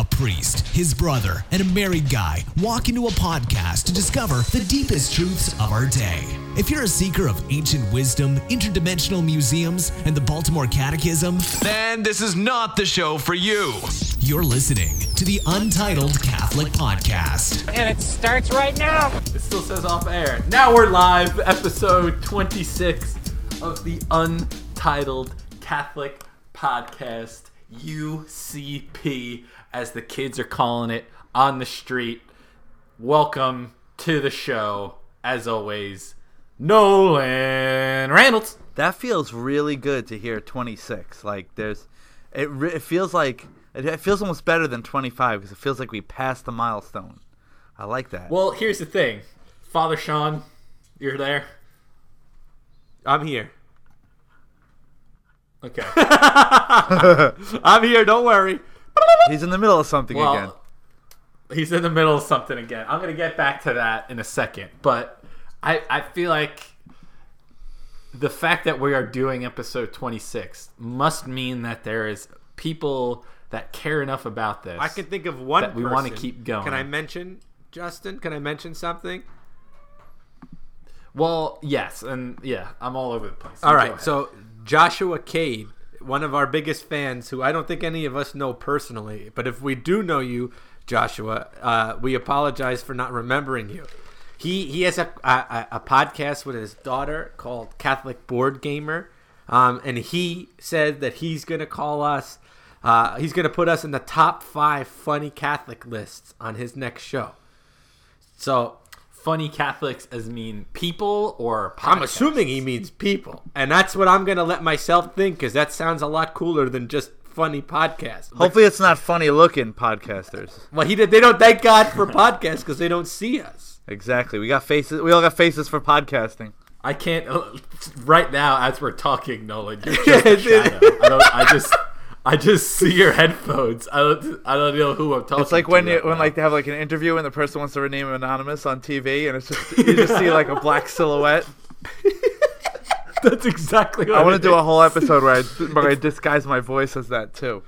A priest, his brother, and a married guy walk into a podcast to discover the deepest truths of our day. If you're a seeker of ancient wisdom, interdimensional museums, and the Baltimore Catechism, then this is not the show for you. You're listening to the Untitled Catholic Podcast. And it starts right now. It still says off air. Now we're live, episode 26 of the Untitled Catholic Podcast, UCP, as the kids are calling it on the street. Welcome to the show, as always, Nolan Reynolds. That feels really good to hear 26. Like there's, it, re- it feels like it, it feels almost better than 25 because it feels like we passed the milestone. I like that. Well, here's the thing Father Sean, you're there. I'm here. Okay. I'm here. Don't worry. He's in the middle of something again. He's in the middle of something again. I'm gonna get back to that in a second, but I I feel like the fact that we are doing episode 26 must mean that there is people that care enough about this. I can think of one That we wanna keep going. Can I mention Justin? Can I mention something? Well, yes, and yeah, I'm all over the place. All You right. So Joshua Cade, one of our biggest fans, who I don't think any of us know personally, but if we do know you, Joshua, uh, we apologize for not remembering you. He he has a a, a podcast with his daughter called Catholic Board Gamer, um, and he said that he's gonna call us. Uh, he's gonna put us in the top five funny Catholic lists on his next show. So funny Catholics as mean people or I'm assuming he means people, and that's what I'm gonna let myself think because that sounds a lot cooler than just funny podcast. But- Hopefully, it's not funny looking podcasters. well, he did. They don't thank God for podcasts because they don't see us. Exactly. We got faces. We all got faces for podcasting. I can't uh, right now as we're talking, Nolan. You're just a shadow. I don't. I just. I just see your headphones. I don't. I don't know who I'm talking. To. It's like to when you when like they have like an interview and the person wants to rename anonymous on TV and it's just you just see like a black silhouette. That's exactly. What I want to do a whole episode where I, where I disguise my voice as that too.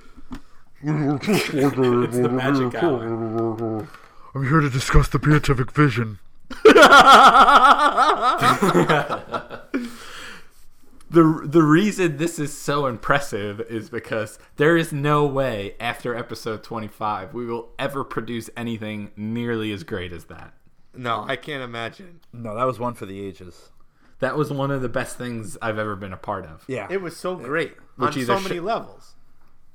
It's the magic hour. I'm here to discuss the beatific vision. The the reason this is so impressive is because there is no way after episode 25 we will ever produce anything nearly as great as that. No, I can't imagine. No, that was one for the ages. That was one of the best things I've ever been a part of. Yeah, It was so great Which on so many sh- levels.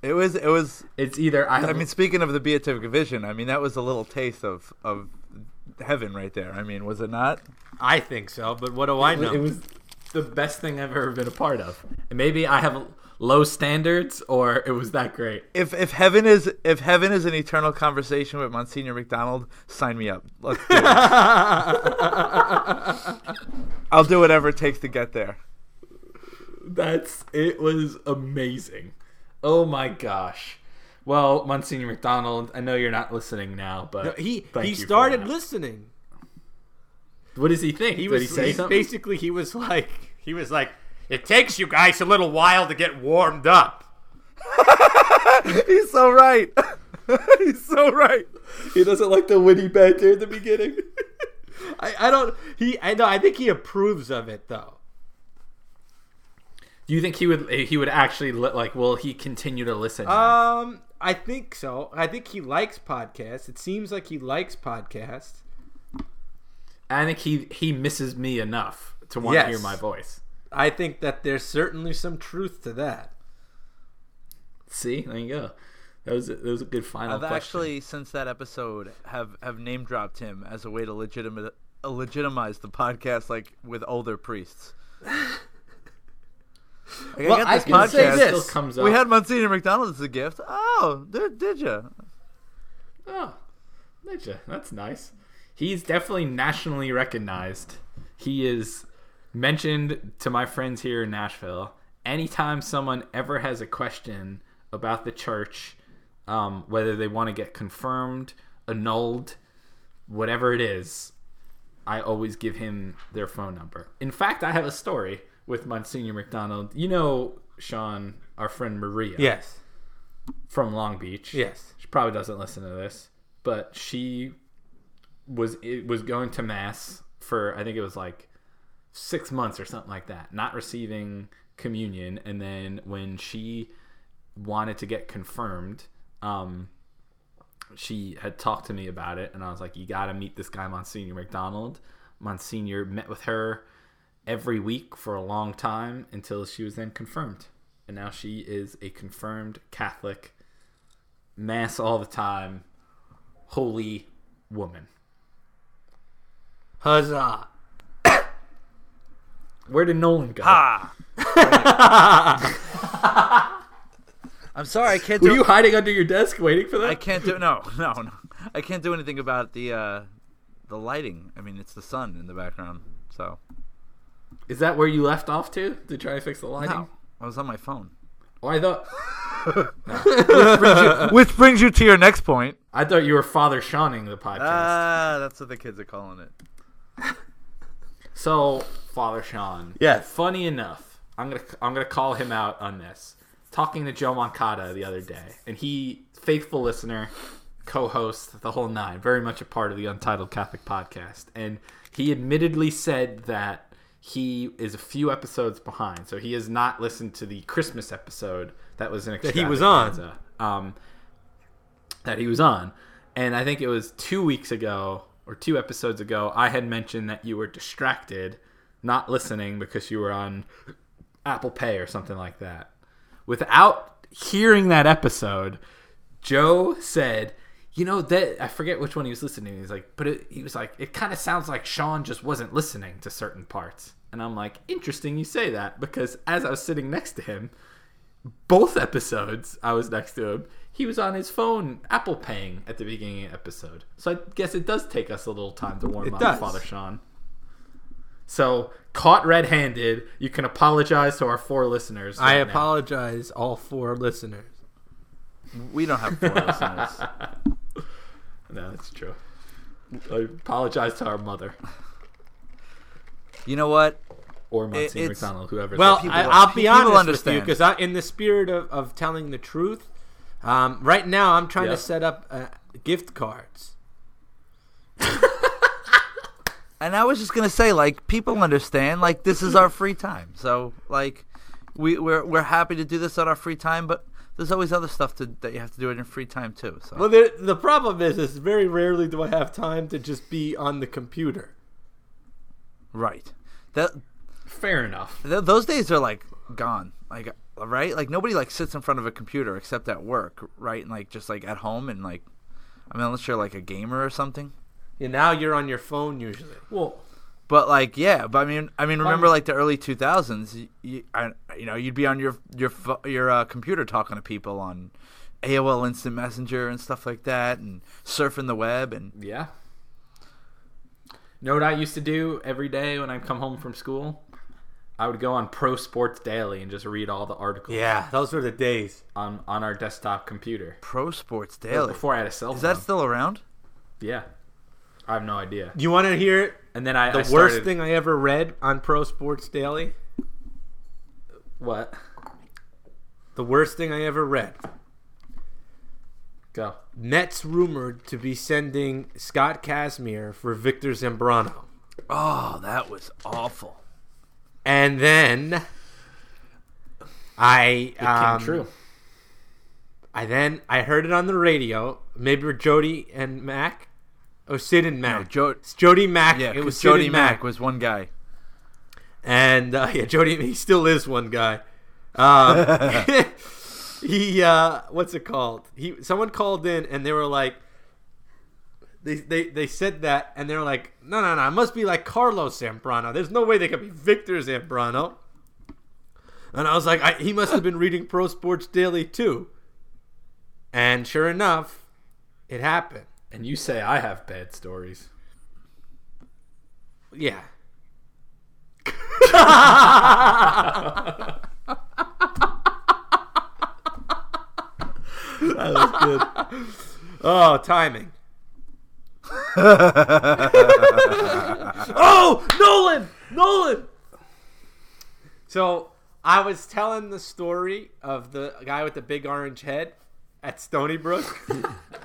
it was. It was. It's either I, I mean, speaking of the beatific vision, I mean that was a little taste of of heaven right there. I mean, was it not? I think so, but what do I know? it was the best thing I've ever been a part of. And maybe I have low standards or it was that great. If if heaven is if heaven is an eternal conversation with Monsignor McDonald, sign me up. Let's do it. I'll do whatever it takes to get there. That's it was amazing. Oh my gosh. Well, Monsignor McDonald, I know you're not listening now, but No, he thank he you for started that. listening. What does he think? He Did was he say something? basically he was like he was like it takes you guys a little while to get warmed up. He's so right. He's so right. He doesn't like the witty banter at the beginning. I, I don't he I know I think he approves of it though. Do you think he would he would actually li- like will he continue to listen? now? Um, I think so. I think he likes podcasts. It seems like he likes podcasts. I think he he misses me enough to want to hear my voice. I think that there's certainly some truth to that. See, there you go. That was a, that was a good final. I've question. actually since that episode have have name dropped him as a way to legitimate uh, legitimize the podcast like with older priests. Like, Well, got I this can say this. Still comes We had Monsignor McDonald as a gift. Oh, did, did you? Oh, did ya? That's nice. He's definitely nationally recognized. He is mentioned to my friends here in Nashville. Anytime someone ever has a question about the church, um, whether they want to get confirmed, annulled, whatever it is, I always give him their phone number. In fact, I have a story with Monsignor McDonald. You know, Sean, our friend Maria. Yes. from Long Beach. Yes. She probably doesn't listen to this, but she was it was going to mass for I think it was like six months or something like that, not receiving communion, and then when she wanted to get confirmed, um, she had talked to me about it, and I was like, "You got to meet this guy, Monsignor McDonald." Monsignor met with her every week for a long time until she was then confirmed, and now she is a confirmed Catholic, mass all the time, holy woman. Huzzah! Where did Nolan go? Ah. I'm sorry, I can't do. Were do. you hiding under your desk waiting for that? I can't do. No, no, no. I can't do anything about the uh, the lighting. I mean, it's the sun in the background. So Is that where you left off to to try to fix the lighting? no, I was on my phone. Oh, I thought Which brings you to your next point. I thought you were Father Shawning the podcast. Ah, that's what the kids are calling it. So Father Sean. Yeah. Funny enough, I'm gonna I'm gonna call him out on this. Talking to Joe Moncada the other day, and he faithful listener, co-host the whole nine, very much a part of the Untitled Catholic podcast, and he admittedly said that he is a few episodes behind, so he has not listened to the Christmas episode that was an he was on. Um, that he was on, and I think it was two weeks ago or two episodes ago. I had mentioned that you were distracted, not listening because you were on Apple Pay or something like that. Without hearing that episode, Joe said, "You know that I forget which one he was listening. to. He's like, but it, he was like, it kind of sounds like Sean just wasn't listening to certain parts." And I'm like, "Interesting, you say that because as I was sitting next to him, both episodes I was next to him, he was on his phone Apple paying at the beginning of the episode. So I guess it does take us a little time to warm It up, does. Father Sean. So caught red-handed, you can apologize to our four listeners. I right now. apologize, all four listeners. We don't have four listeners. No, that's true. I apologize to our mother You know what? or Monsignor it's- McDonald, whoever. Well, I, I'll be honest with you because in the spirit of, of telling the truth, um, right now I'm trying Yeah. to set up uh, gift cards. And I was just gonna say, like, people understand. Like, this is our free time. So, like, we we're we're happy to do this on our free time, but there's always other stuff to, that you have to do in your free time too. So, Well, the, the problem is, is very rarely do I have time to just be on the computer. right. That fair enough. th- those days are like gone. Like, right? Like nobody like sits in front of a computer except at work, right? And like just like at home and like, I mean, unless you're like a gamer or something. Yeah, now you're on your phone usually. Well, But like, yeah, but I mean, I mean, remember Um, like the early two thousands? You, you, I, you know, you'd be on your your your uh, computer talking to people on AOL Instant Messenger and stuff like that, and surfing the web, and yeah. Know what I used to do every day when I come home from school? I would go on Pro Sports Daily and just read all the articles Yeah, those were the days. on on our desktop computer. Pro Sports Daily. Before I had a cell phone. Is that still around? Yeah. I have no idea. You want to hear it? And then I the I worst thing I ever read on Pro Sports Daily? What? The worst thing I ever read. Go. Mets rumored to be sending Scott Kazmir for Victor Zambrano. Oh, that was awful. And then I It um, came true. I then I heard it on the radio. Maybe with Jody and Mac. Oh, Sid and Mac. No, Jo- It's Jody Mac. Yeah, it was Sid Jody and Mack was one guy. and uh, yeah, Jody. He still is one guy. Um, he uh, what's it called? He someone called in and they were like, they they they said that and they're like, no no no, it must be like Carlos Zambrano. There's no way they could be Victor Zambrano. And I was like, I, he must have been reading Pro Sports Daily too. And sure enough, it happened. And you say I have bad stories. Yeah. That was good. Oh, timing. oh, Nolan! Nolan! So I was telling the story of the guy with the big orange head, at Stony Brook.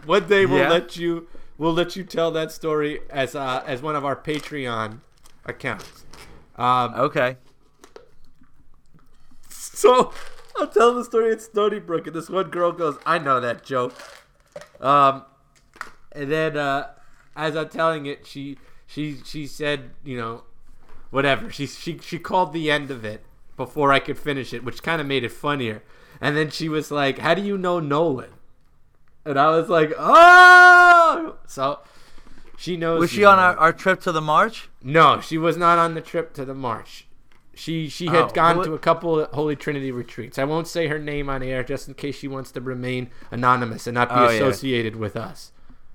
One day we'll Yeah. let you we'll let you tell that story as uh, as one of our Patreon accounts. Um, Okay. So I'm telling the story at Stony Brook, and this one girl goes, "I know that joke." Um, and then uh, as I'm telling it, she she she said, you know, whatever. She she she called the end of it before I could finish it, which kind of made it funnier. And then she was like, "How do you know Nolan?" And I was like, "Oh!" So she knows. Was she on our, our trip to the march? No, she was not on the trip to the march. She she had Oh, gone what- to a couple of Holy Trinity retreats. I won't say her name on air just in case she wants to remain anonymous and not be Oh, yeah. associated with us.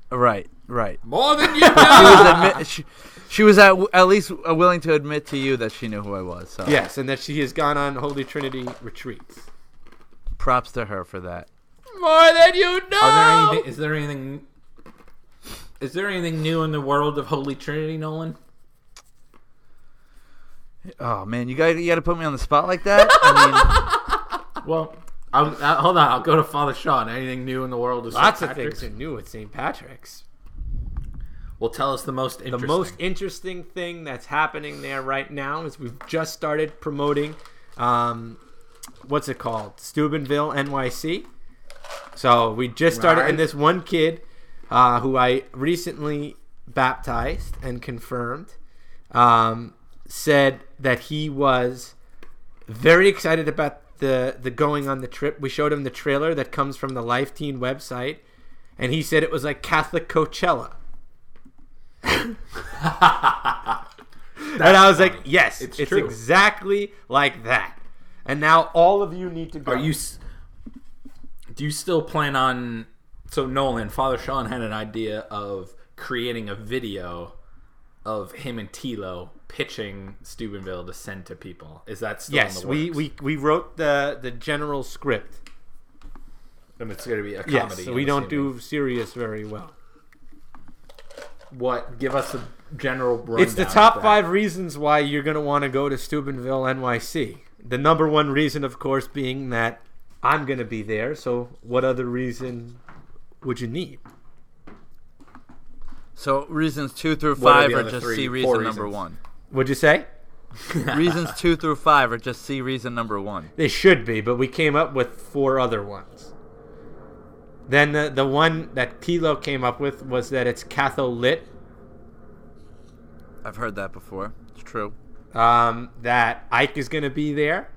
Right, right. More than you She know. was, admit, she, she was at, at least uh, willing to admit to you that she knew who I was. So Yes, and that she has gone on Holy Trinity retreats. props to her for that. More than you know. Are there anything? Is there anything? Is there anything new in the world of Holy Trinity, Nolan? Oh man, you got you got to put me on the spot like that. I Well, I'll, uh, hold on. I'll go to Father Sean. Anything new in the world of St. Lots of Patrick's? things are new at St. Patrick's. Well, tell us the most The interesting. most interesting thing that's happening there right now is we've just started promoting, um, what's it called? Steubenville NYC. So we just started, Right. and this one kid uh, who I recently baptized and confirmed um, said that he was very excited about the the going on the trip. We showed him the trailer that comes from the Life Teen website, and he said it was like Catholic Coachella. and I was like, yes, It's it's, true. exactly like that. And now all of you need to go. Are you? Do you still plan on? So Nolan, Father Sean had an idea of creating a video of him and Tilo pitching Steubenville to send to people. Is that still Yes, in the we, works? we we wrote the the general script. and it's going to be a comedy. Yes, we don't assuming. do serious very well. what. Give us a general. Rundown It's the top five reasons why you're going to want to go to Steubenville, NYC. The number one reason, of course, being that I'm going to be there. So, what other reason would you need? So reasons two through What are five are just three? see Four reason number one. Would you say? reasons two through five are just see reason number one. They should be, but we came up with four other ones. Then the, the one that Tilo came up with was that it's Catholit, I've heard that before. It's true. um, that Ike is going to be there.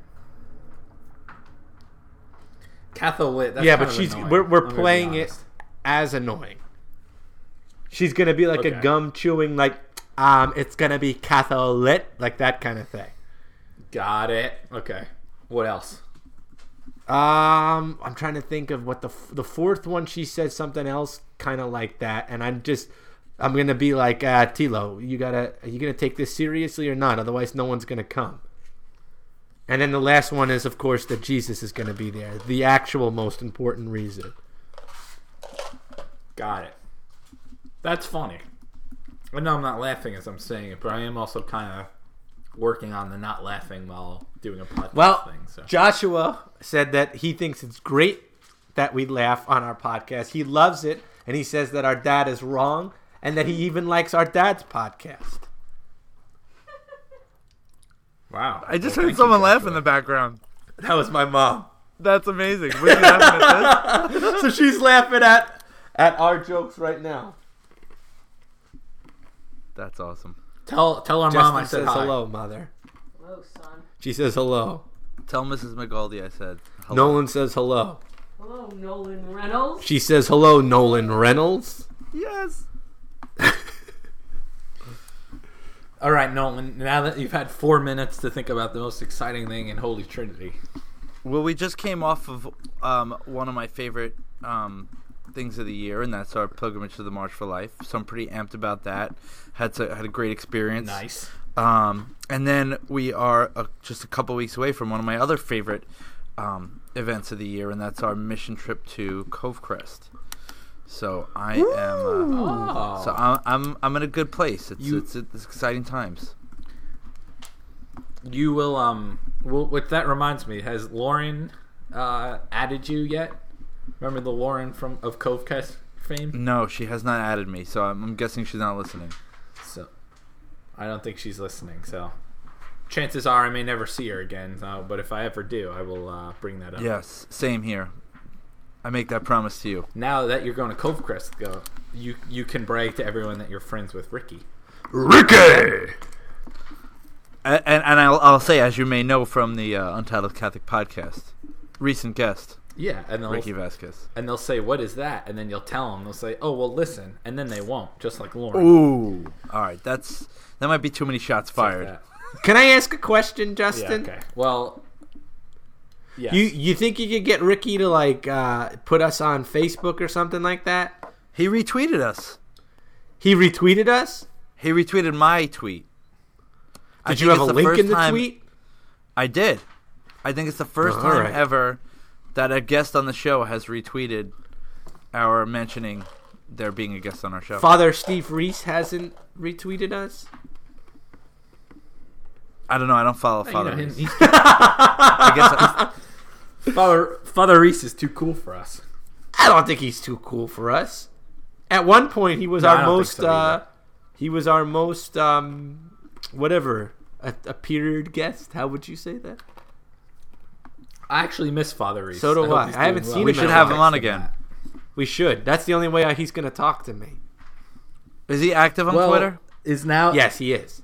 Catholit. That's yeah, kind but of she's annoying. we're, we're I'm playing it as annoying. She's gonna be like Okay. a gum chewing, like um, it's gonna be Catholit, like that kind of thing. Got it. Okay. What else? Um, I'm trying to think of what the f- the fourth one. She said something else, kind of like that, and I'm just I'm gonna be like uh, Tilo, you gotta are you gonna take this seriously or not? Otherwise, no one's gonna come. And then the last one is, of course, that Jesus is gonna be there. The actual most important reason. Got it. That's funny. I know I'm not laughing as I'm saying it, but I am also kind of working on the not laughing while doing a podcast Well, thing. So Joshua said that he thinks it's great that we laugh on our podcast. He loves it, and he says that our dad is wrong, and that he even likes our dad's podcast. wow, I just Well, heard someone you, laugh in the background. That was my mom. That's amazing. Was you laughing at this? so she's laughing at at our jokes right now. That's awesome. Tell tell our Justin mom I says said hi. hello, mother. Hello, son. She says hello. Tell Mrs. McGaldy I said hello. Nolan says hello. Hello, Nolan Reynolds. She says hello, Nolan Reynolds. Yes. All right, Nolan. Now that you've had four minutes to think about the most exciting thing in Holy Trinity, Well, we just came off of um, one of my favorite um, things of the year, and that's our pilgrimage to the March for Life. So I'm pretty amped about that. Had to, had a great experience. nice. Um, and then we are uh, just a couple weeks away from one of my other favorite um, events of the year, and that's our mission trip to Covecrest. So I am. Uh, Oh, so I'm, I'm I'm in a good place. It's You- it's, it's exciting times. you will. Um. Well, what that reminds me, has Lauren uh, added you yet? Remember the Lauren from of Covecrest fame? No, she has not added me, so I'm, I'm guessing she's not listening. So I don't think she's listening. So chances are I may never see her again. Uh, but if I ever do, I will uh, bring that up. Yes, same here. I make that promise to you. Now that you're going to Covecrest, go. You you can brag to everyone that you're friends with Ricky. Ricky. And, and, and I'll, I'll say, as you may know from the uh, Untitled Catholic podcast, recent guest Yeah, and they'll Ricky Vasquez. and they'll say, "What is that?" And then you'll tell them. They'll say, "Oh, well, listen," and then they won't, just like Lauren. Ooh, all right. That's that might be too many shots fired. that. Can I ask a question, Yeah. Justin? Okay. Well. Yes. You you think you could get Ricky to like uh, put us on Facebook or something like that? He retweeted us. He retweeted us. He retweeted my tweet. I Did you think have a the link first in the time- tweet? I did. I think it's the first All time right. ever that a guest on the show has retweeted our mentioning there being a guest on our show. Father Steve Reese hasn't retweeted us. I don't know. I don't follow You Father. know, Reese. I guess I, Father Father Reese is too cool for us. I don't think he's too cool for us. At one point, he was No, our most. so uh, he was our most um, whatever a, appeared guest. How would you say that? I actually miss Father Reese. So do hope I. I haven't doing seen We him should have him on again. that. We should. That's the only way he's going to talk to me. is he active on Well, Twitter? is now Yes, he is.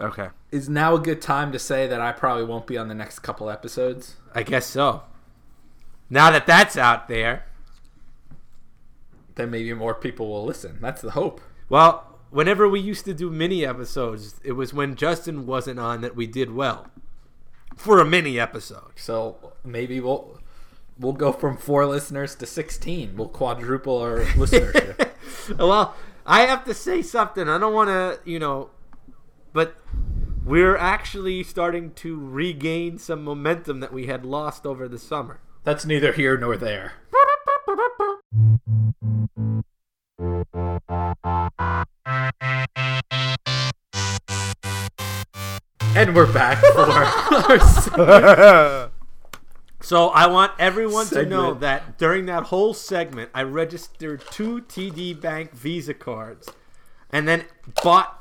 Okay. is now a good time to say that I probably won't be on the next couple episodes. I guess so. Now that that's out there, Then maybe more people will listen. That's the hope. well, whenever we used to do mini episodes, it was when Justin wasn't on that we did well for a mini episode. So maybe we'll we'll go from four listeners to sixteen. We'll quadruple our listenership. well, I have to say something. I don't want to, you know, but we're actually starting to regain some momentum that we had lost over the summer. That's neither here nor there. And we're back for our. So I want everyone to know that during that whole segment, I registered two TD Bank Visa cards, and then bought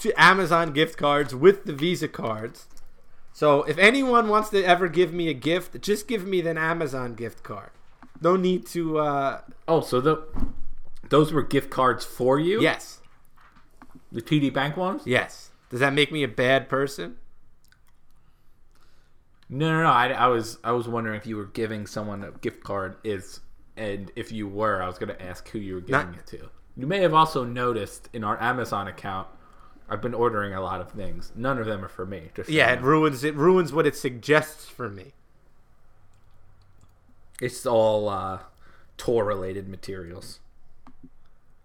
two Amazon gift cards with the Visa cards. So if anyone wants to ever give me a gift, just give me an Amazon gift card. No need to. uh Oh, so the those were gift cards for you? Yes, The TD Bank ones? yes. Does that make me a bad person? No, no, no. I, I was I was wondering if you were giving someone a gift card is and if you were, I was going to ask who you were giving Not- it to. You may have also noticed in our Amazon account, I've been ordering a lot of things. None of them are for me. Just Yeah, it know. ruins it ruins what it suggests for me. it's all uh, tour related materials.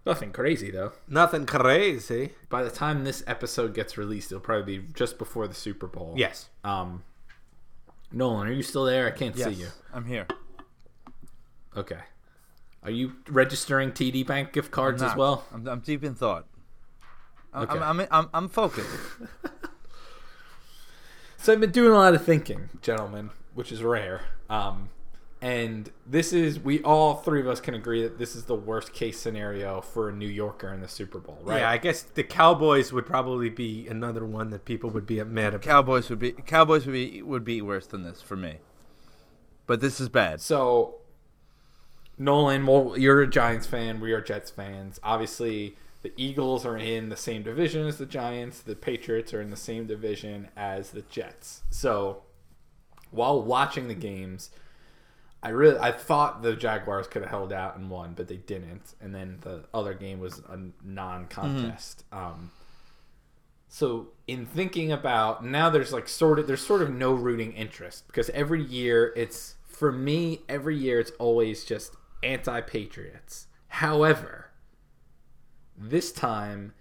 Nothing crazy though. Nothing crazy. By the time this episode gets released, it'll probably be just before the Super Bowl. Yes. Um, Nolan, are you still there? I can't Yes, see you. I'm here. Okay. Are you registering TD Bank gift cards as well? I'm, I'm deep in thought. I'm, Okay. I'm, I'm, I'm, I'm focused. So I've been doing a lot of thinking, gentlemen, which is rare. Um, and this is we all three of us can agree that this is the worst case scenario for a New Yorker in the Super Bowl, right? Yeah, I guess the Cowboys would probably be another one that people would be mad about. Cowboys would be Cowboys would be would be worse than this for me. But this is bad. So, Nolan, well, you're a Giants fan. We are Jets fans. Obviously, the Eagles are in the same division as the Giants. The Patriots are in the same division as the Jets. So, while watching the games, I really I thought the Jaguars could have held out and won, but they didn't. And then the other game was a non-contest. Um, so in thinking about now, there's like sort of there's sort of no rooting interest because every year it's for me every year it's always just anti-patriots. However, this time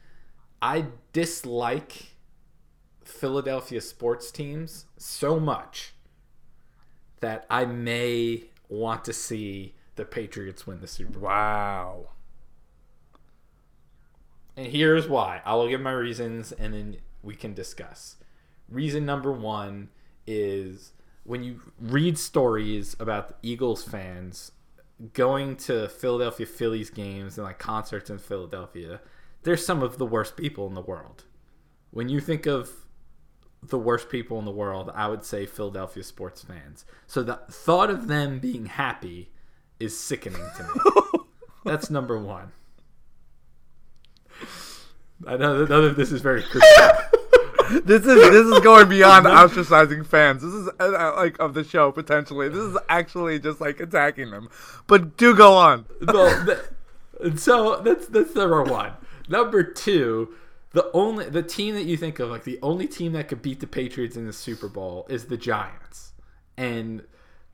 I dislike Philadelphia sports teams so much that I may want to see the Patriots win the Super Bowl. Wow. And here's why. I will give my reasons and then we can discuss. Reason number one is when you read stories about the Eagles fans going to Philadelphia Phillies games and like concerts in Philadelphia, they're some of the worst people in the world. When you think of the worst people in the world, I would say Philadelphia sports fans. So the thought of them being happy is sickening to me. That's number one. I know that none of this is very Christian. This is this is going beyond ostracizing fans. This is uh, uh, like of the show potentially. This is actually just like attacking them. But do go on. well, th- and so that's that's number one. Number two, the only the team that you think of, like the only team that could beat the Patriots in the Super Bowl, is the Giants. And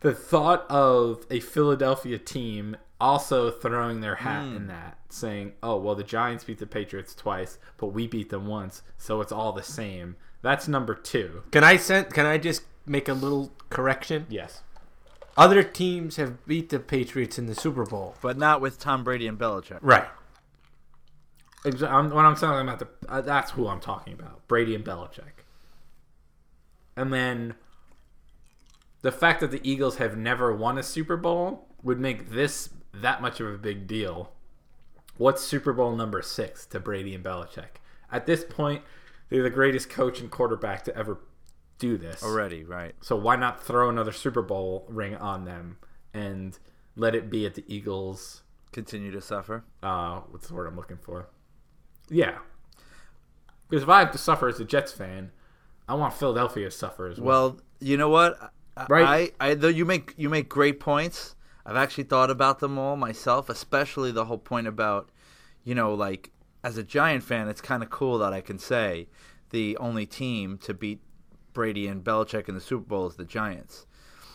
the thought of a Philadelphia team also throwing their hat in hmm. that, saying, "Oh, well, the Giants beat the Patriots twice, but we beat them once, so it's all the same." That's number two. Can I send? Can I just make a little correction? Yes. Other teams have beat the Patriots in the Super Bowl. but not with Tom Brady and Belichick. Right. I'm, when I'm talking about the, uh, that's who I'm talking about, Brady and Belichick. And then the fact that the Eagles have never won a Super Bowl would make this that much of a big deal. What's Super Bowl number six to Brady and Belichick? At this point, they're the greatest coach and quarterback to ever do this. Already, right? So why not throw another Super Bowl ring on them and let it be at the Eagles? Continue to suffer. uh, what's the word I'm looking for? Yeah. Because if I have to suffer as a Jets fan, I want Philadelphia to suffer as well. Well, you know what? I- Right. I, I though you make you make great points. I've actually thought about them all myself, especially the whole point about, you know, like as a Giant fan, it's kind of cool that I can say the only team to beat Brady and Belichick in the Super Bowl is the Giants.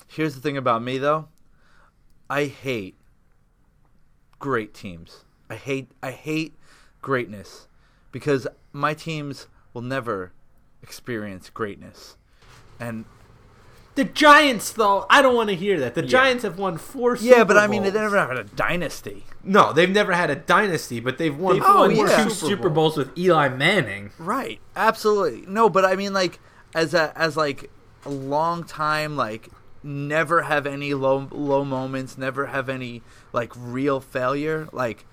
Here's the thing about me though. I hate great teams. I hate I hate greatness because my teams will never experience greatness. And The Giants, though, I don't want to hear that. The Giants have won four. yeah, but I mean they Bowls. never had a dynasty. No, they've never had a dynasty, but they've won They've oh, four won yeah. two Super Bowls with Eli Manning. Right. Absolutely. No, but I mean like as a as like a long time like never have any low low moments, never have any like real failure. Like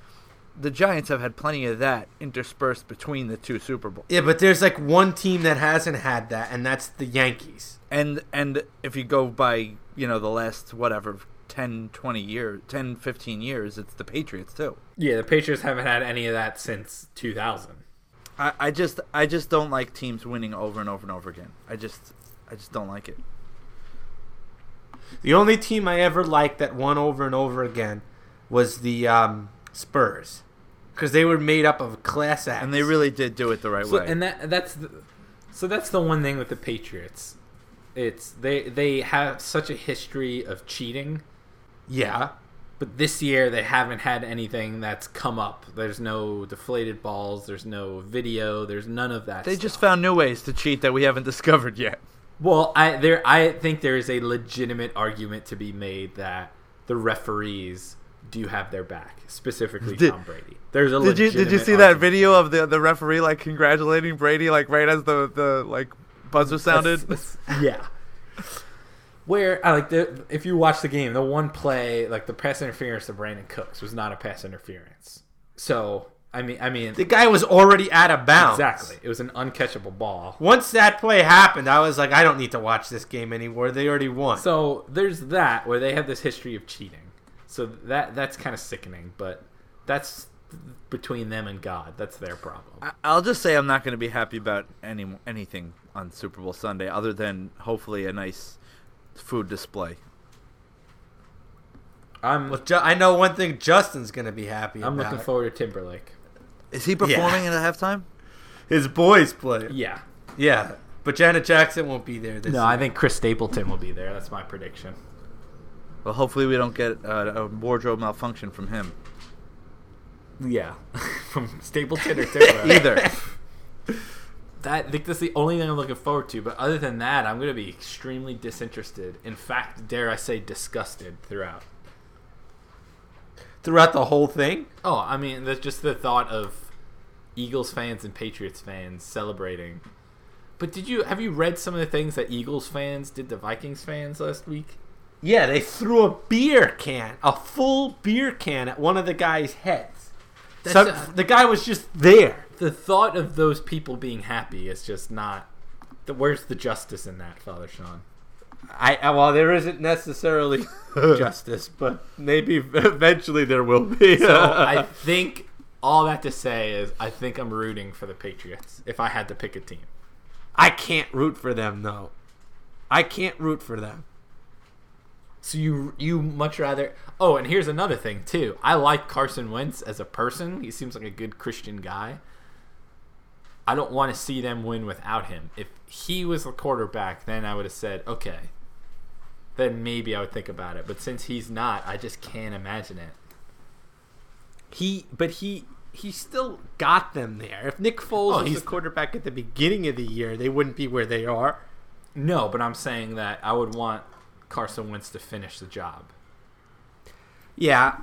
the Giants have had plenty of that interspersed between the two Super Bowls. Yeah, but there's like one team that hasn't had that, and that's the Yankees. And and if you go by, you know, the last whatever 10 20 years, 10 15 years, it's the Patriots too. Yeah, the Patriots haven't had any of that since 2000. I, I just I just don't like teams winning over and over and over again. I just I just don't like it. The only team I ever liked that won over and over again was the um, Spurs, because they were made up of class acts. And they really did do it the right So, way. and that that's the, so that's the one thing with the Patriots. It's they they have such a history of cheating, yeah. but this year they haven't had anything that's come up. There's no deflated balls. There's no video. There's none of that. They stuff. just found new ways to cheat that we haven't discovered yet. Well, I there I think there is a legitimate argument to be made that the referees do you have their back, specifically Did- Tom Brady. There's a Did you did you see that video of the the referee like congratulating Brady like right as the the like buzzer sounded? That's- that's- yeah. Where I like the if you watch the game, the one play like the pass interference to Brandin Cooks was not a pass interference. So I mean, I mean The guy was already out of bounds. exactly, it was an uncatchable ball. Once that play happened, I was like, I don't need to watch this game anymore. They already won. So there's that where they have this history of cheating. So that that's kind of sickening, but that's between them and God. That's their problem. I- I'll just say I'm not going to be happy about any anything on Super Bowl Sunday other than hopefully a nice food display. I'm Well, Ju- I know one thing Justin's going to be happy I'm about. looking forward to Timberlake. Is he performing at halftime? His boys play. Yeah. Yeah. But Janet Jackson won't be there this No, year. I think Chris Stapleton will be there. That's my prediction. Well, hopefully we don't get uh, a wardrobe malfunction from him Yeah, from Stapleton or Timberlake. either. That I think that's the only thing I'm looking forward to. But other than that, I'm going to be extremely disinterested. In fact, dare I say, disgusted throughout. Throughout the whole thing? Oh, I mean, that's just the thought of Eagles fans and Patriots fans celebrating But did you have you read some of the things that Eagles fans did to Vikings fans last week? Yeah, they threw a beer can, a full beer can, at one of the guy's heads. So a- the guy was just there. The thought of those people being happy is just not. The, where's the justice in that, Father Sean? I I- well, there isn't necessarily justice, but maybe eventually there will be. So I think all that to say is I think I'm rooting for the Patriots if I had to pick a team. I can't root for them though. I can't root for them. So you you much rather? Oh, and here's another thing too. I like Carson Wentz as a person. He seems like a good Christian guy. I don't want to see them win without him. If he was the quarterback, then I would have said okay. Then maybe I would think about it. But since he's not, I just can't imagine it. He, but he, he still got them there. If Nick Foles Oh, was he's- the quarterback at the beginning of the year, they wouldn't be where they are. No, but I'm saying that I would want Carson Wentz to finish the job. Yeah,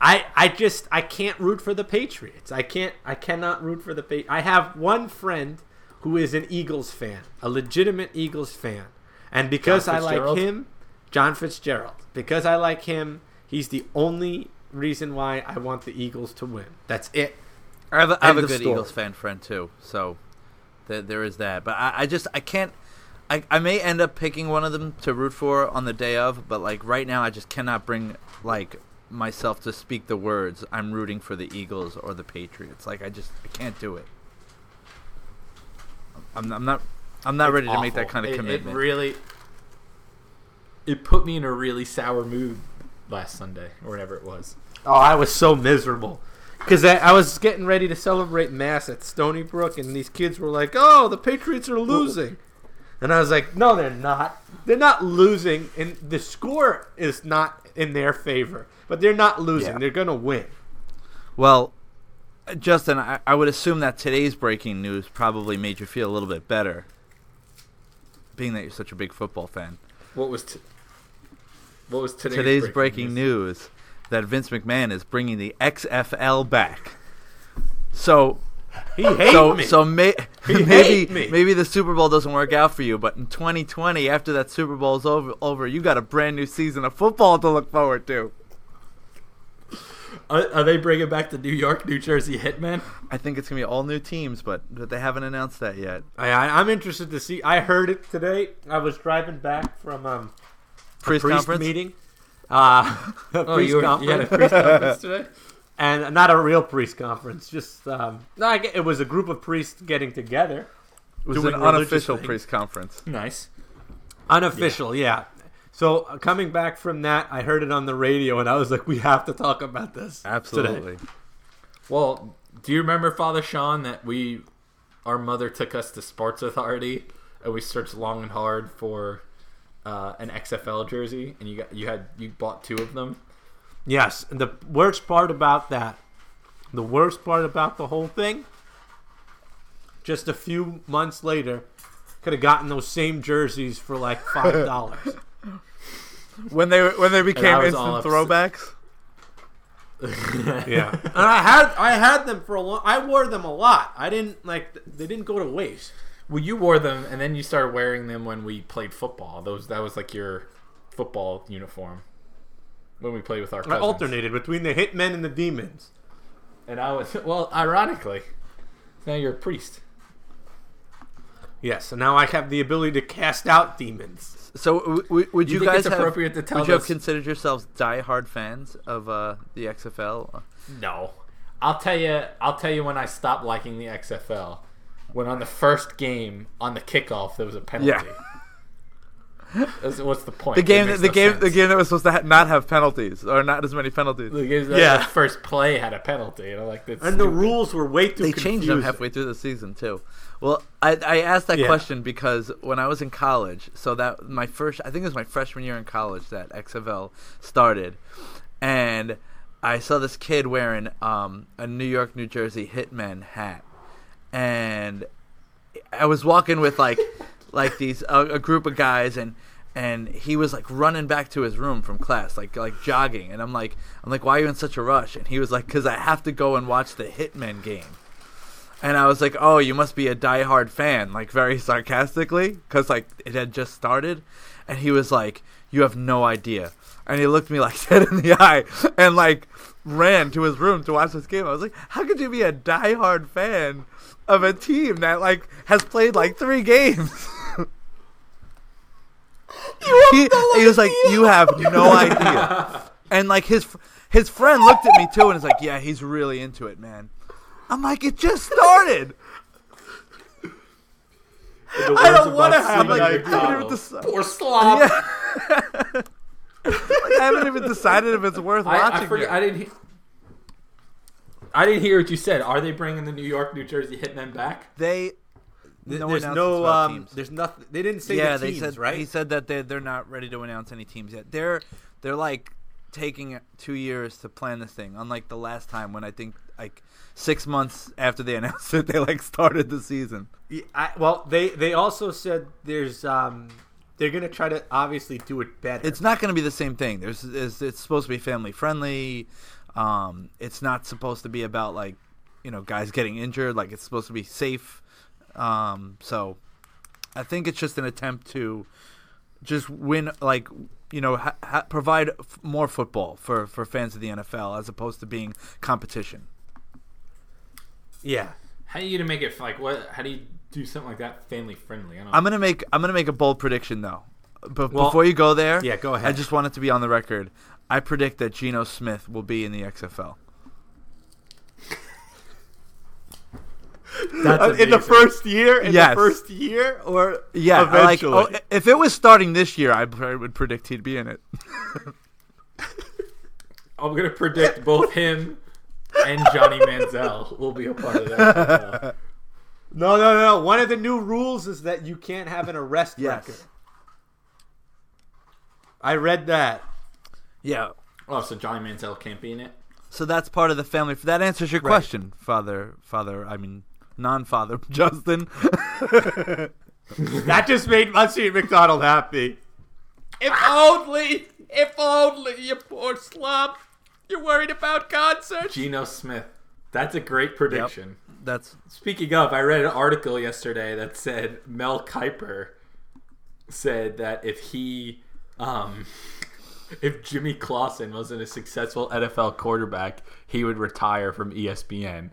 I, I just, I can't root for the Patriots. I can't, I cannot root for the Patriots. I have one friend who is an Eagles fan, a legitimate Eagles fan, and because I like him, John Fitzgerald, because I like him, he's the only reason why I want the Eagles to win. That's it. I have a, I have a good story. Eagles fan friend too, so there, there is that. But I, I just I can't. I, I may end up picking one of them to root for on the day of, but like right now, I just cannot bring like myself to speak the words. I'm rooting for the Eagles or the Patriots. Like I just I can't do it. I'm, I'm not. I'm not ready to make that kind of It- commitment. It really, it put me in a really sour mood last Sunday or whatever it was. Oh, I was so miserable. Because I, I was getting ready to celebrate Mass at Stony Brook, and these kids were like, oh, the Patriots are losing. And I was like, no, they're not. They're not losing, and the score is not in their favor. But they're not losing. Yeah. They're going to win. Well, uh, Justin, I, I would assume that today's breaking news probably made you feel a little bit better, being that you're such a big football fan. What was t- what was today's, Today's breaking, news that Vince McMahon is bringing the XFL back. So, He hates so, me. so may, He maybe hate me. maybe the Super Bowl doesn't work out for you, but in 2020, after that Super Bowl is over, over, you got a brand new season of football to look forward to. Are, are they bringing back the New York, New Jersey Hitmen? I think it's gonna be all new teams, but but they haven't announced that yet. I, I, I'm interested to see. I heard it today. I was driving back from um, a Priest priest conference? meeting. Uh, a Oh, priest you, were, conference. you had a priest conference today. And not a real priest conference. Just um, no, I get, it was a group of priests getting together, It was Doing an unofficial things. priest conference. Nice. unofficial. Yeah. So uh, coming back from that, I heard it on the radio, and I was like, "We have to talk about this." Absolutely. Today. Well, do you remember Father Sean that we, our mother took us to Sports Authority, and we searched long and hard for uh, an XFL jersey, and you got you had you bought two of them. Yes. And the worst part about that, the worst part about the whole thing, just a few months later, could have gotten those same jerseys for like five dollars. When they when they became was instant throwbacks. yeah. And I had I had them for a long. I wore them a lot. I didn't like. They didn't go to waste. Well, you wore them, and then you started wearing them when we played football. Those that was like your football uniform when we played with our I alternated between the hitmen and the demons. and I was well. Ironically, now you're a priest. Yes, so now I have the ability to cast out demons. So, w- w- would You you, guys it's have, appropriate to tell would you have considered yourselves diehard fans of uh, the XFL? No, I'll tell you. I'll tell you when I stopped liking the XFL. When on the first game on the kickoff there was a penalty. Yeah. That's- What's the point? The game, the no game, the game that was supposed to ha- not have penalties or not as many penalties. The, games Yeah. the first play had a penalty, and I'm like, that's And the rules were way too They changed them halfway through the season too. Well, I, I asked that Yeah. question because when I was in college, so that my first, I think it was my freshman year in college that XFL started, and I saw this kid wearing um, a New York, New Jersey Hitmen hat, and I was walking with like like these a, a group of guys and and he was like running back to his room from class like like jogging and I'm like I'm like why are you in such a rush and he was like cuz I have to go and watch the hitman game. And I was like, "Oh, you must be a diehard fan," like very sarcastically, because like it had just started. And he was like, "You have no idea." And he looked me like dead in the eye, and like ran to his room to watch this game. I was like, "How could you be a diehard fan of a team that like has played like three games?" he, he was like, "You have no idea." And like his his friend looked at me too and was like, "Yeah, he's really into it, man." I'm like, "It just started." I don't wanna have, like, like, I haven't even deci- Poor slob. Yeah. Like, I haven't even decided if it's worth I, watching. I, forget. I didn't. He- I didn't hear what you said. Are they bringing the New York, New Jersey Hitmen back? They Th- no there's no um, there's nothing. They didn't say yeah, the teams, they said right? he said that they they're not ready to announce any teams yet. They're they're like taking two years to plan this thing. Unlike the last time when I think like six months after they announced it, they like started the season. Yeah, I, well, they they also said there's um they're gonna try to obviously do it better. It's not going to be the same thing. There's it's, it's supposed to be family friendly. Um, it's not supposed to be about like you know guys getting injured. Like it's supposed to be safe. Um, so I think it's just an attempt to just win like you know ha- ha- provide f- more football for for fans of the NFL as opposed to being competition. yeah. How are you gonna make it like what? How do you do something like that family friendly? I don't. I'm gonna make I'm gonna make a bold prediction though. But Well, before you go there, yeah, go ahead. I just want it to be on the record. I predict that Geno Smith will be in the XFL. That's Uh, in the first year, in Yes. the first year, or Yeah, like oh, if it was starting this year, I would predict he'd be in it. I'm gonna predict both him and Johnny Manziel will be a part of that. no, no, no. One of the new rules is that you can't have an arrest Yes. record. I read that. Yeah. oh, so Johnny Manziel can't be in it. So that's part of the family. That answers your Right. question, Father. Father, I mean, non-father, Justin. That just made Muncie McDonald happy. If only, if only, you poor slump. You're worried about concerts. Geno Smith. That's a great prediction. That's Speaking of, I read an article yesterday that said Mel Kiper said that if he, um, if Jimmy Clausen wasn't a successful NFL quarterback, he would retire from ESPN.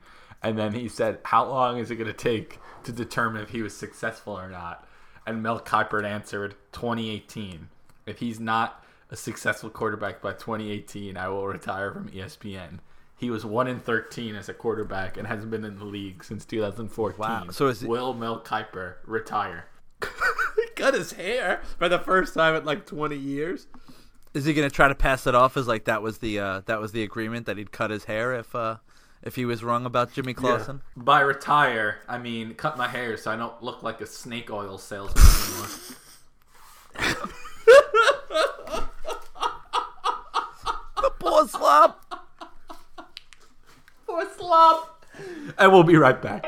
And then he said, "How long is it going to take to determine if he was successful or not?" And Mel Kiper answered, "2018. If he's not a successful quarterback by 2018, I will retire from ESPN." He was one in 13 as a quarterback and hasn't been in the league since 2014. Wow. So is it- will Mel Kiper retire? he cut his hair for the first time in like 20 years. is he going to try to pass it off as like that was the uh, that was the agreement that he'd cut his hair if uh, if he was wrong about Jimmy Clausen? By retire, I mean cut my hair so I don't look like a snake oil salesman anymore. The poor slop. Poor slop. And we'll be right back.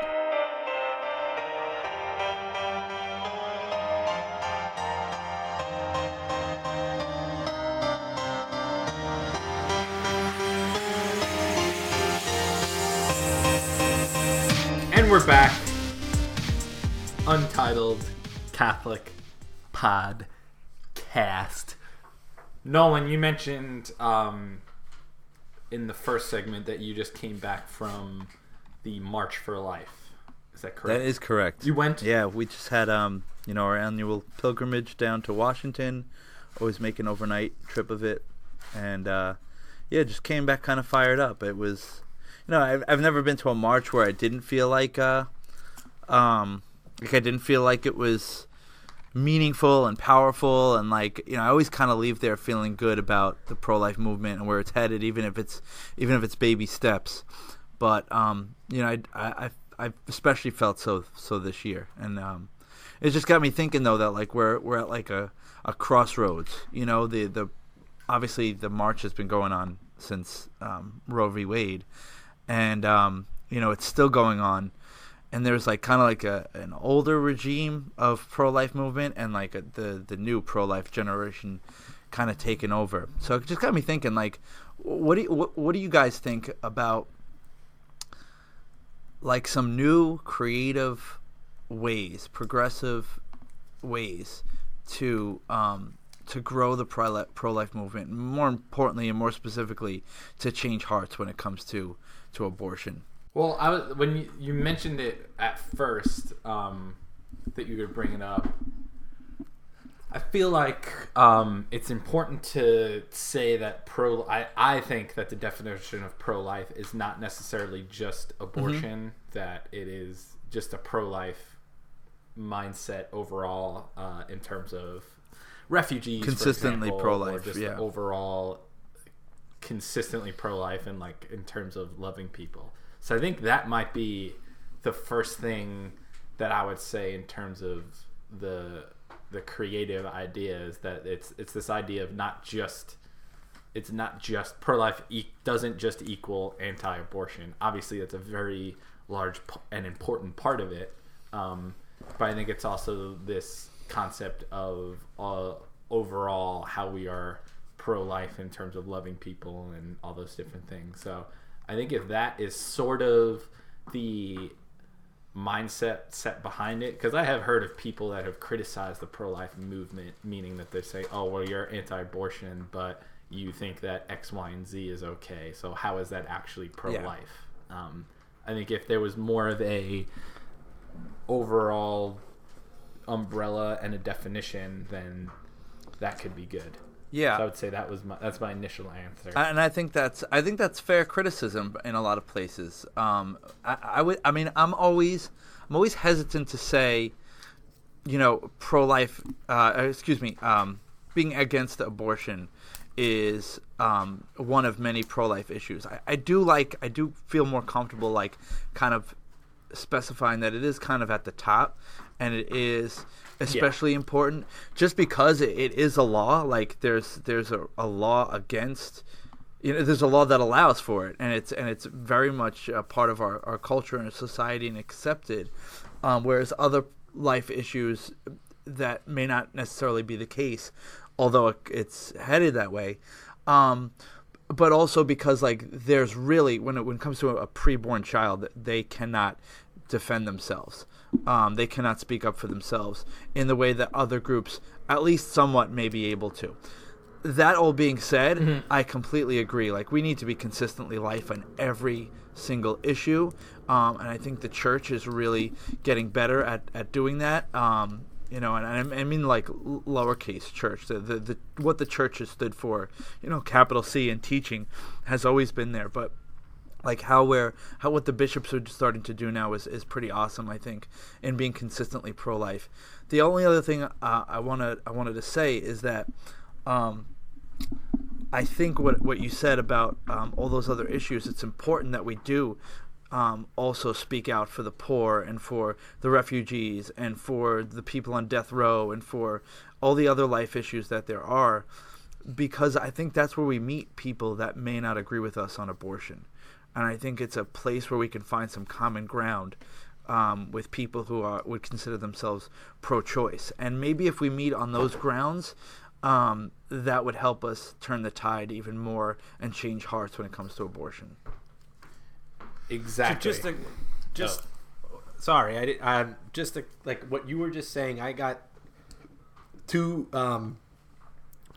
And we're back. Untitled Catholic Podcast. Nolan, you mentioned um, in the first segment that you just came back from the March for Life. Is that correct? That is correct. You went? Yeah, we just had um, you know, our annual pilgrimage down to Washington. Always make an overnight trip of it, and uh, yeah, just came back kind of fired up. It was, know, I've I've never been to a march where I didn't feel like uh, um, like I didn't feel like it was meaningful and powerful and like you know I always kind of leave there feeling good about the pro life movement and where it's headed even if it's even if it's baby steps. But um you know I I I especially felt so so this year. And um it just got me thinking though that like we're we're at like a a crossroads. You know the the obviously the march has been going on since um, Roe v. Wade, and um, you know it's still going on. And there's like kind of like a an older regime of pro life movement and like a, the the new pro life generation kind of taking over. So it just got me thinking like, what do you, what, what do you guys think about like some new creative ways, progressive ways to um, to grow the pro life movement. More importantly, and more specifically, to change hearts when it comes to to abortion. Well, I was when you, you mentioned it at first um, that you were bringing up. I feel like um, it's important to say that pro. I, I think that the definition of pro life is not necessarily just abortion. That it is just a pro life mindset overall uh, in terms of refugees, Consistently pro-life, just yeah. overall consistently pro life and like in terms of loving people. So I think that might be the first thing that I would say in terms of the the creative ideas that it's it's this idea of not just it's not just pro life e- doesn't just equal anti abortion. Obviously, that's a very large p- and important part of it. Um, but I think it's also this concept of uh, overall how we are pro life in terms of loving people and all those different things. So I think if that is sort of the mindset set behind it, because I have heard of people that have criticized the pro life movement, meaning that they say, oh, well, you're anti abortion, but you think that X, Y, and Z is okay. So how is that actually pro life? Um, I think if there was more of a overall umbrella and a definition, then that could be good. Yeah, So I would say that was my that's my initial answer. and I think that's I think that's fair criticism in a lot of places. Um, I, I would I mean I'm always I'm always hesitant to say, you know, pro life. Uh, excuse me, um, being against abortion is um, one of many pro life issues. I, I do like I do feel more comfortable like kind of specifying that it is kind of at the top and it is especially important just because it, it is a law like there's there's a, a law against you know there's a law that allows for it and it's and it's very much a part of our, our culture and our society and accepted um, whereas other life issues that may not necessarily be the case although it, it's headed that way um, but also because like there's really when it when it comes to a, a preborn child they cannot defend themselves. Um, they cannot speak up for themselves in the way that other groups at least somewhat may be able to. That all being said i completely agree. Like we need to be consistently life on every single issue. Um, and i think the church is really getting better at, at doing that. Um, you know, and I, I mean like lowercase church. The, the the what the church has stood for, you know, capital C and teaching, has always been there. But like how we're how what the bishops are starting to do now is, is pretty awesome. I think in being consistently pro life. The only other thing uh, I wanna I wanted to say is that. Um, I think what what you said about um, all those other issues, it's important that we do um, also speak out for the poor and for the refugees and for the people on death row and for all the other life issues that there are, because I think that's where we meet people that may not agree with us on abortion, and I think it's a place where we can find some common ground. Um, with people who are would consider themselves pro-choice, and maybe if we meet on those grounds, um, that would help us turn the tide even more and change hearts when it comes to abortion. exactly. Just, a, just. Sorry, I did. Um, just a, like what you were just saying. I got two, um,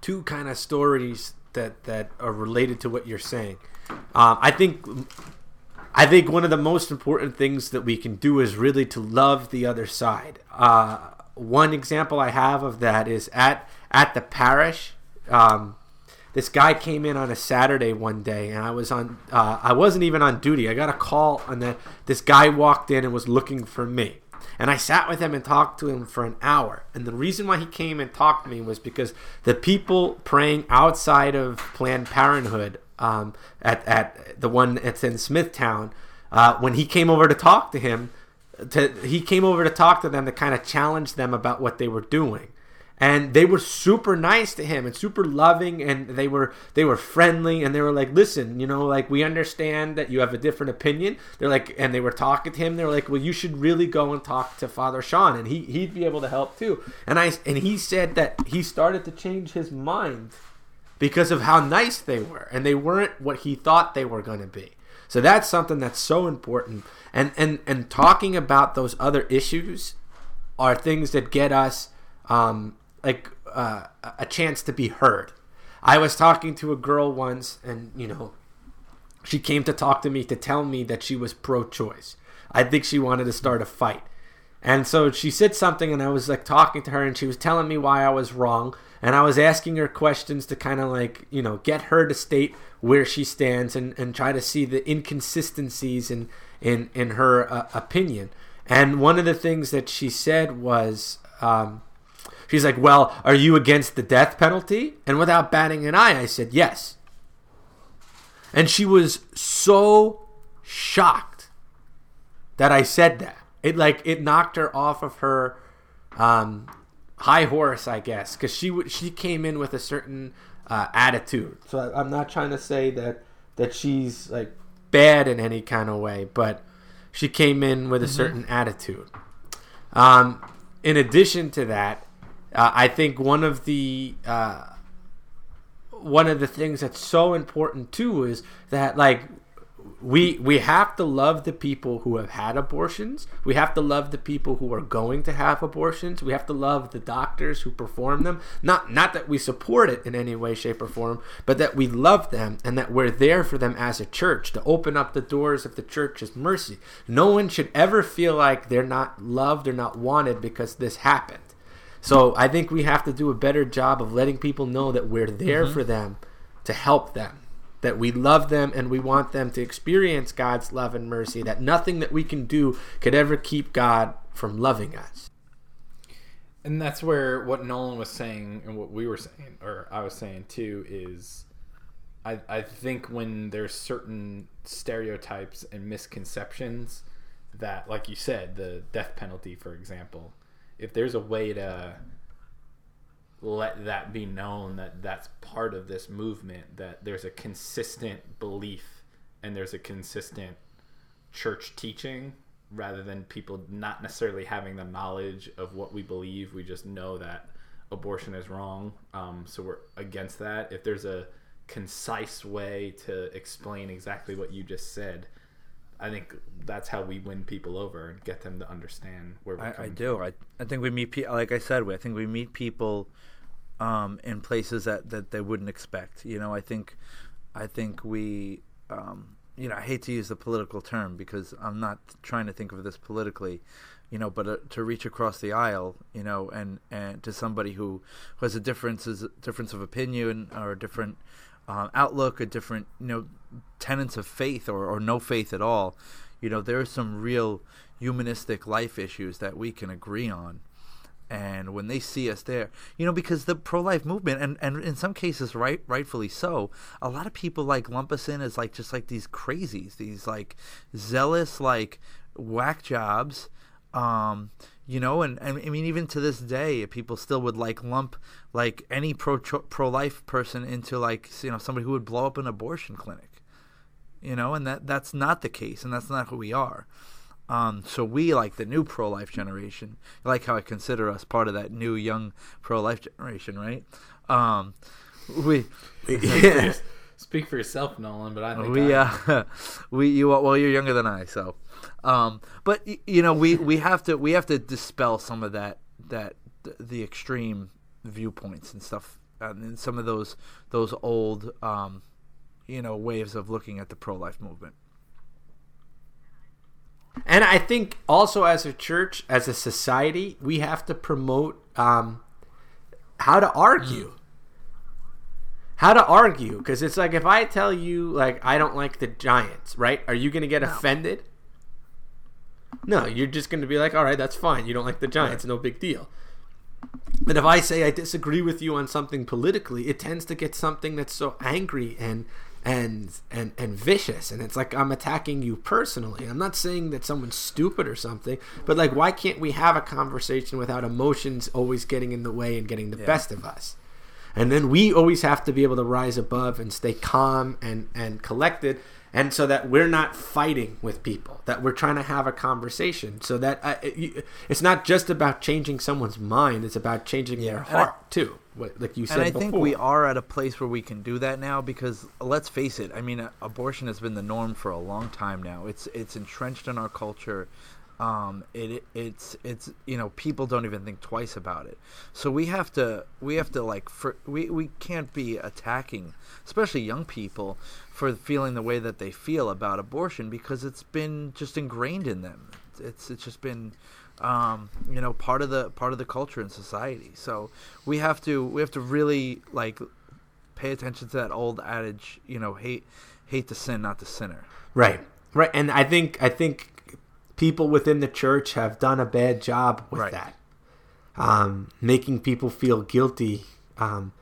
two kind of stories that that are related to what you're saying. Um, I think, I think one of the most important things that we can do is really to love the other side. Uh, one example I have of that is at at the parish. Um, this guy came in on a Saturday one day, and I was on. Uh, I wasn't even on duty. I got a call, and then this guy walked in and was looking for me. And I sat with him and talked to him for an hour. And the reason why he came and talked to me was because the people praying outside of Planned Parenthood, um, at at the one that's in Smithtown, uh, when he came over to talk to him, to he came over to talk to them to kind of challenge them about what they were doing and they were super nice to him and super loving and they were they were friendly and they were like listen you know like we understand that you have a different opinion they're like and they were talking to him they were like well you should really go and talk to father sean and he he'd be able to help too and i and he said that he started to change his mind because of how nice they were, and they weren't what he thought they were going to be. So that's something that's so important. And and and talking about those other issues are things that get us um, like uh, a chance to be heard. I was talking to a girl once, and you know, she came to talk to me to tell me that she was pro-choice. I think she wanted to start a fight. And so she said something, and I was like talking to her, and she was telling me why I was wrong. And I was asking her questions to kind of like, you know, get her to state where she stands and, and try to see the inconsistencies in, in, in her uh, opinion. And one of the things that she said was, um, she's like, Well, are you against the death penalty? And without batting an eye, I said, Yes. And she was so shocked that I said that. It like it knocked her off of her um, high horse, I guess, because she w- she came in with a certain uh, attitude. So I, I'm not trying to say that that she's like bad in any kind of way, but she came in with a certain attitude. Um, in addition to that, uh, I think one of the uh, one of the things that's so important too is that like we we have to love the people who have had abortions. We have to love the people who are going to have abortions. We have to love the doctors who perform them. Not not that we support it in any way, shape, or form, but that we love them and that we're there for them as a church to open up the doors of the church's mercy. No one should ever feel like they're not loved or not wanted because this happened. So I think we have to do a better job of letting people know that we're there mm-hmm. for them to help them that we love them and we want them to experience God's love and mercy, that nothing that we can do could ever keep God from loving us. And that's where what Nolan was saying and what we were saying, or I was saying too, is I, I think when there's certain stereotypes and misconceptions that, like you said, the death penalty, for example, if there's a way to let that be known that that's part of this movement that there's a consistent belief and there's a consistent church teaching rather than people not necessarily having the knowledge of what we believe we just know that abortion is wrong. Um, so we're against that. If there's a concise way to explain exactly what you just said i think that's how we win people over and get them to understand where we're I, I coming do. I, I think we meet people, like I said, we- I think we meet people um, in places that, that they wouldn't expect. You know, I think, I think we, um, you know, I hate to use the political term because I'm not trying to think of this politically, you know, but uh, to reach across the aisle, you know, and, and to somebody who, who has a difference, is difference of opinion or a different um, outlook, a different, you know, tenets of faith or, or no faith at all, you know, there are some real humanistic life issues that we can agree on. And when they see us there, you know, because the pro-life movement, and, and in some cases, right, rightfully so, a lot of people like lump us in as like just like these crazies, these like zealous, like whack jobs, um, you know, and, and I mean, even to this day, people still would like lump like any pro pro life person into like you know somebody who would blow up an abortion clinic, you know, and that that's not the case, and that's not who we are. Um, so we like the new pro life generation. I like how I consider us part of that new young pro life generation, right? Um, we from. speak for yourself nolan but i think we I- uh we you well you're younger than I so um but you know we we have to we have to dispel some of that that the extreme viewpoints and stuff and some of those those old um you know ways of looking at the pro life movement And I think also as a church, as a society, we have to promote um, how to argue. How to argue. Because it's like if I tell you, like, I don't like the Giants, right? Are you going to get offended? No, you're just going to be like, all right, that's fine. You don't like the Giants. No big deal. But if I say I disagree with you on something politically, it tends to get something that's so angry and and and and vicious and it's like I'm attacking you personally. I'm not saying that someone's stupid or something, but like why can't we have a conversation without emotions always getting in the way and getting the best of us? And then we always have to be able to rise above and stay calm and and collected and so that we're not fighting with people, that we're trying to have a conversation, so that uh, it, it's not just about changing someone's mind; it's about changing their And I- heart too. Like you said and I before. think we are at a place where we can do that now because let's face it. I mean, abortion has been the norm for a long time now. It's it's entrenched in our culture. Um, it it's it's you know people don't even think twice about it. So we have to we have to like for, we we can't be attacking, especially young people, for feeling the way that they feel about abortion because it's been just ingrained in them. It's it's just been um, you know part of the part of the culture and society. So we have to we have to really like pay attention to that old adage. You know, hate hate the sin, not the sinner. Right. Right. And I think I think people within the church have done a bad job with Right. that. Um, making people feel guilty. Um,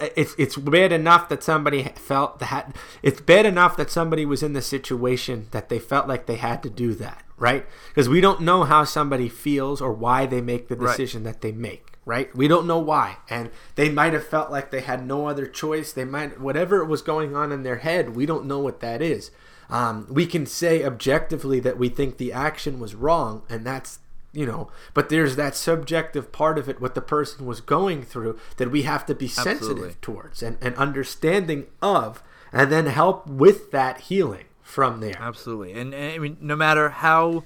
it's it's bad enough that somebody felt that it's bad enough that somebody was in the situation that they felt like they had to do that, right? Because we don't know how somebody feels or why they make the Right. decision that they make, right? We don't know why, and they might have felt like they had no other choice. They might whatever was going on in their head. We don't know what that is. Um, we can say objectively that we think the action was wrong, and that's you know but there's that subjective part of it what the person was going through that we have to be sensitive Absolutely. towards and, and understanding of and then help with that healing from there Absolutely, and, and I mean, no matter how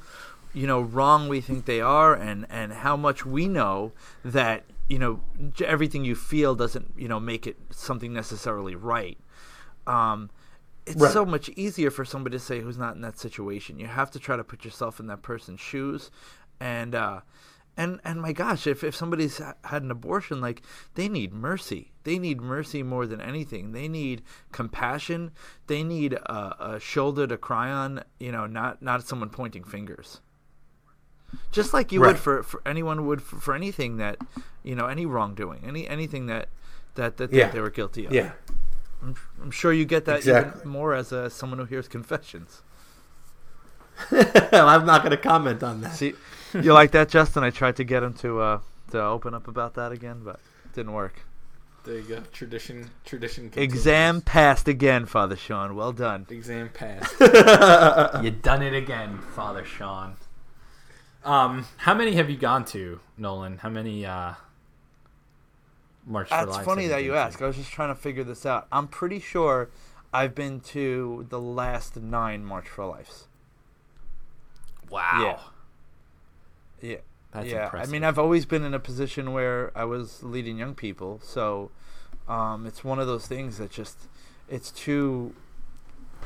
you know wrong we think they are, and and how much we know that you know everything you feel doesn't you know make it something necessarily right. Um, it's Right. so much easier for somebody to say who's not in that situation. You have to try to put yourself in that person's shoes, and uh, and and my gosh, if if somebody's had an abortion, like they need mercy. They need mercy more than anything. They need compassion. They need a, a shoulder to cry on. You know, not not someone pointing fingers. Just like you Right. would for, for anyone would for, for anything that you know any wrongdoing, any anything that that that, Yeah. that they were guilty of. yeah I'm, I'm sure you get that Exactly. even more as a, someone who hears confessions. i'm not going to comment on that See, you like that, Justin? I tried to get him to uh, to open up about that again, but it didn't work. There you go. Tradition. Tradition. Exam passed again, Father Sean. Well done. Exam passed. you done it again, Father Sean. Um, how many have you gone to, Nolan? How many uh March for That's funny that you ask. I was just trying to figure this out. I'm pretty sure I've been to the last nine March for Lives. Wow. Yeah. That's yeah, impressive. I mean, I've always been in a position where I was leading young people, so um, it's one of those things that just it's too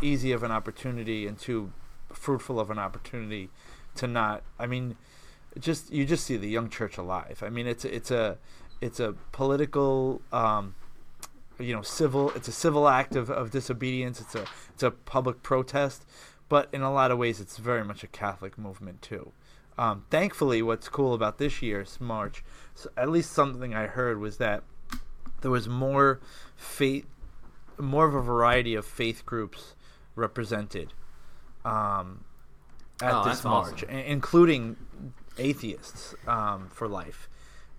easy of an opportunity and too fruitful of an opportunity to not. I mean, just you just see the young church alive. I mean, it's it's a it's a political. Um, you know, civil. It's a civil act of, of disobedience. It's a it's a public protest, but in a lot of ways, it's very much a Catholic movement too. Um, thankfully, what's cool about this year's march, so at least something I heard was that there was more faith, more of a variety of faith groups represented um, at Oh, this march, awesome. including atheists um, for life,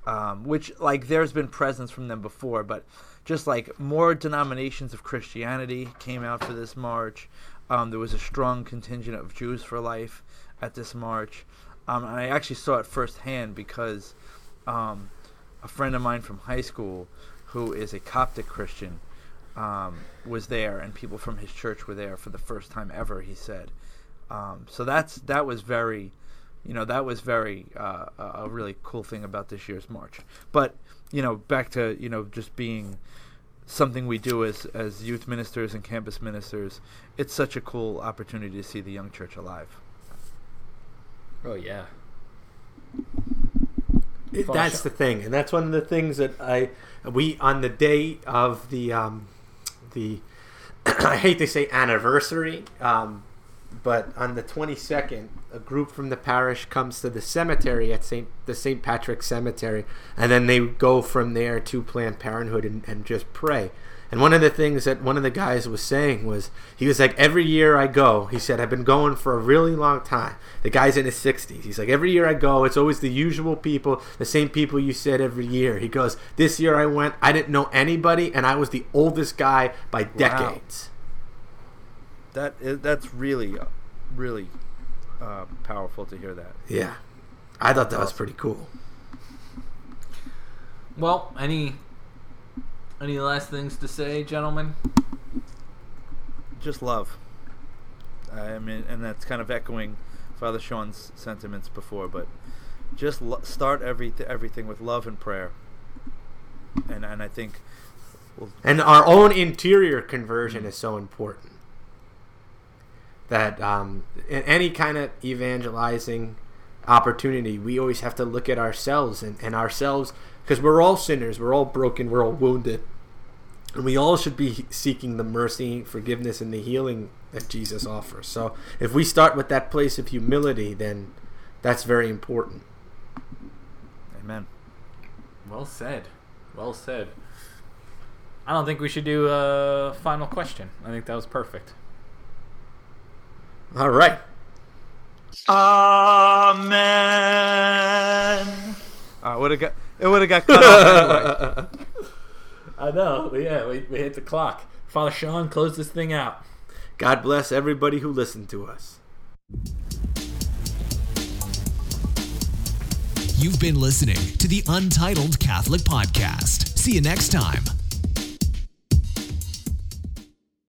um, which like there's been presence from them before, but just like more denominations of Christianity came out for this march. Um, there was a strong contingent of Jews for life at this march. Um, and I actually saw it firsthand because um, a friend of mine from high school, who is a Coptic Christian, um, was there, and people from his church were there for the first time ever. He said, um, so that's that was very, you know, that was very uh, a a really cool thing about this year's march. But you know, back to you know just being something we do as as youth ministers and campus ministers. It's such a cool opportunity to see the young church alive. Oh yeah. It- that's Sean. the thing, and that's one of the things that I we on the day of the um, the I hate to say anniversary, um, but on the twenty second, a group from the parish comes to the cemetery at Saint the Saint Patrick Cemetery, and then they go from there to Planned Parenthood and, and just pray. And one of the things that one of the guys was saying was, he was like, every year I go, he said, I've been going for a really long time. The guy's in his 60s. He's like, every year I go, it's always the usual people, the same people you said every year. He goes, this year I went, I didn't know anybody, and I was the oldest guy by decades. that is, that's really, really uh, powerful to hear that. Yeah, I thought that was pretty cool. Well, any any last things to say, gentlemen? Just love. I mean, and that's kind of echoing Father Sean's sentiments before, but just lo- start every everything with love and prayer. And and I think And our own interior conversion is so important. That um, in any kind of evangelizing opportunity, we always have to look at ourselves and, and ourselves because we're all sinners, we're all broken, we're all wounded. And we all should be seeking the mercy, forgiveness, and the healing that Jesus offers. So if we start with that place of humility, then that's very important. Amen. Well said. Well said. I don't think we should do a final question. I think that was perfect. All right. Amen. Uh, would have got it would have got cut off anyway. I know. Yeah, we, we hit the clock. Father Sean, close this thing out. God bless everybody who listened to us. You've been listening to the Untitled Catholic Podcast. See you next time.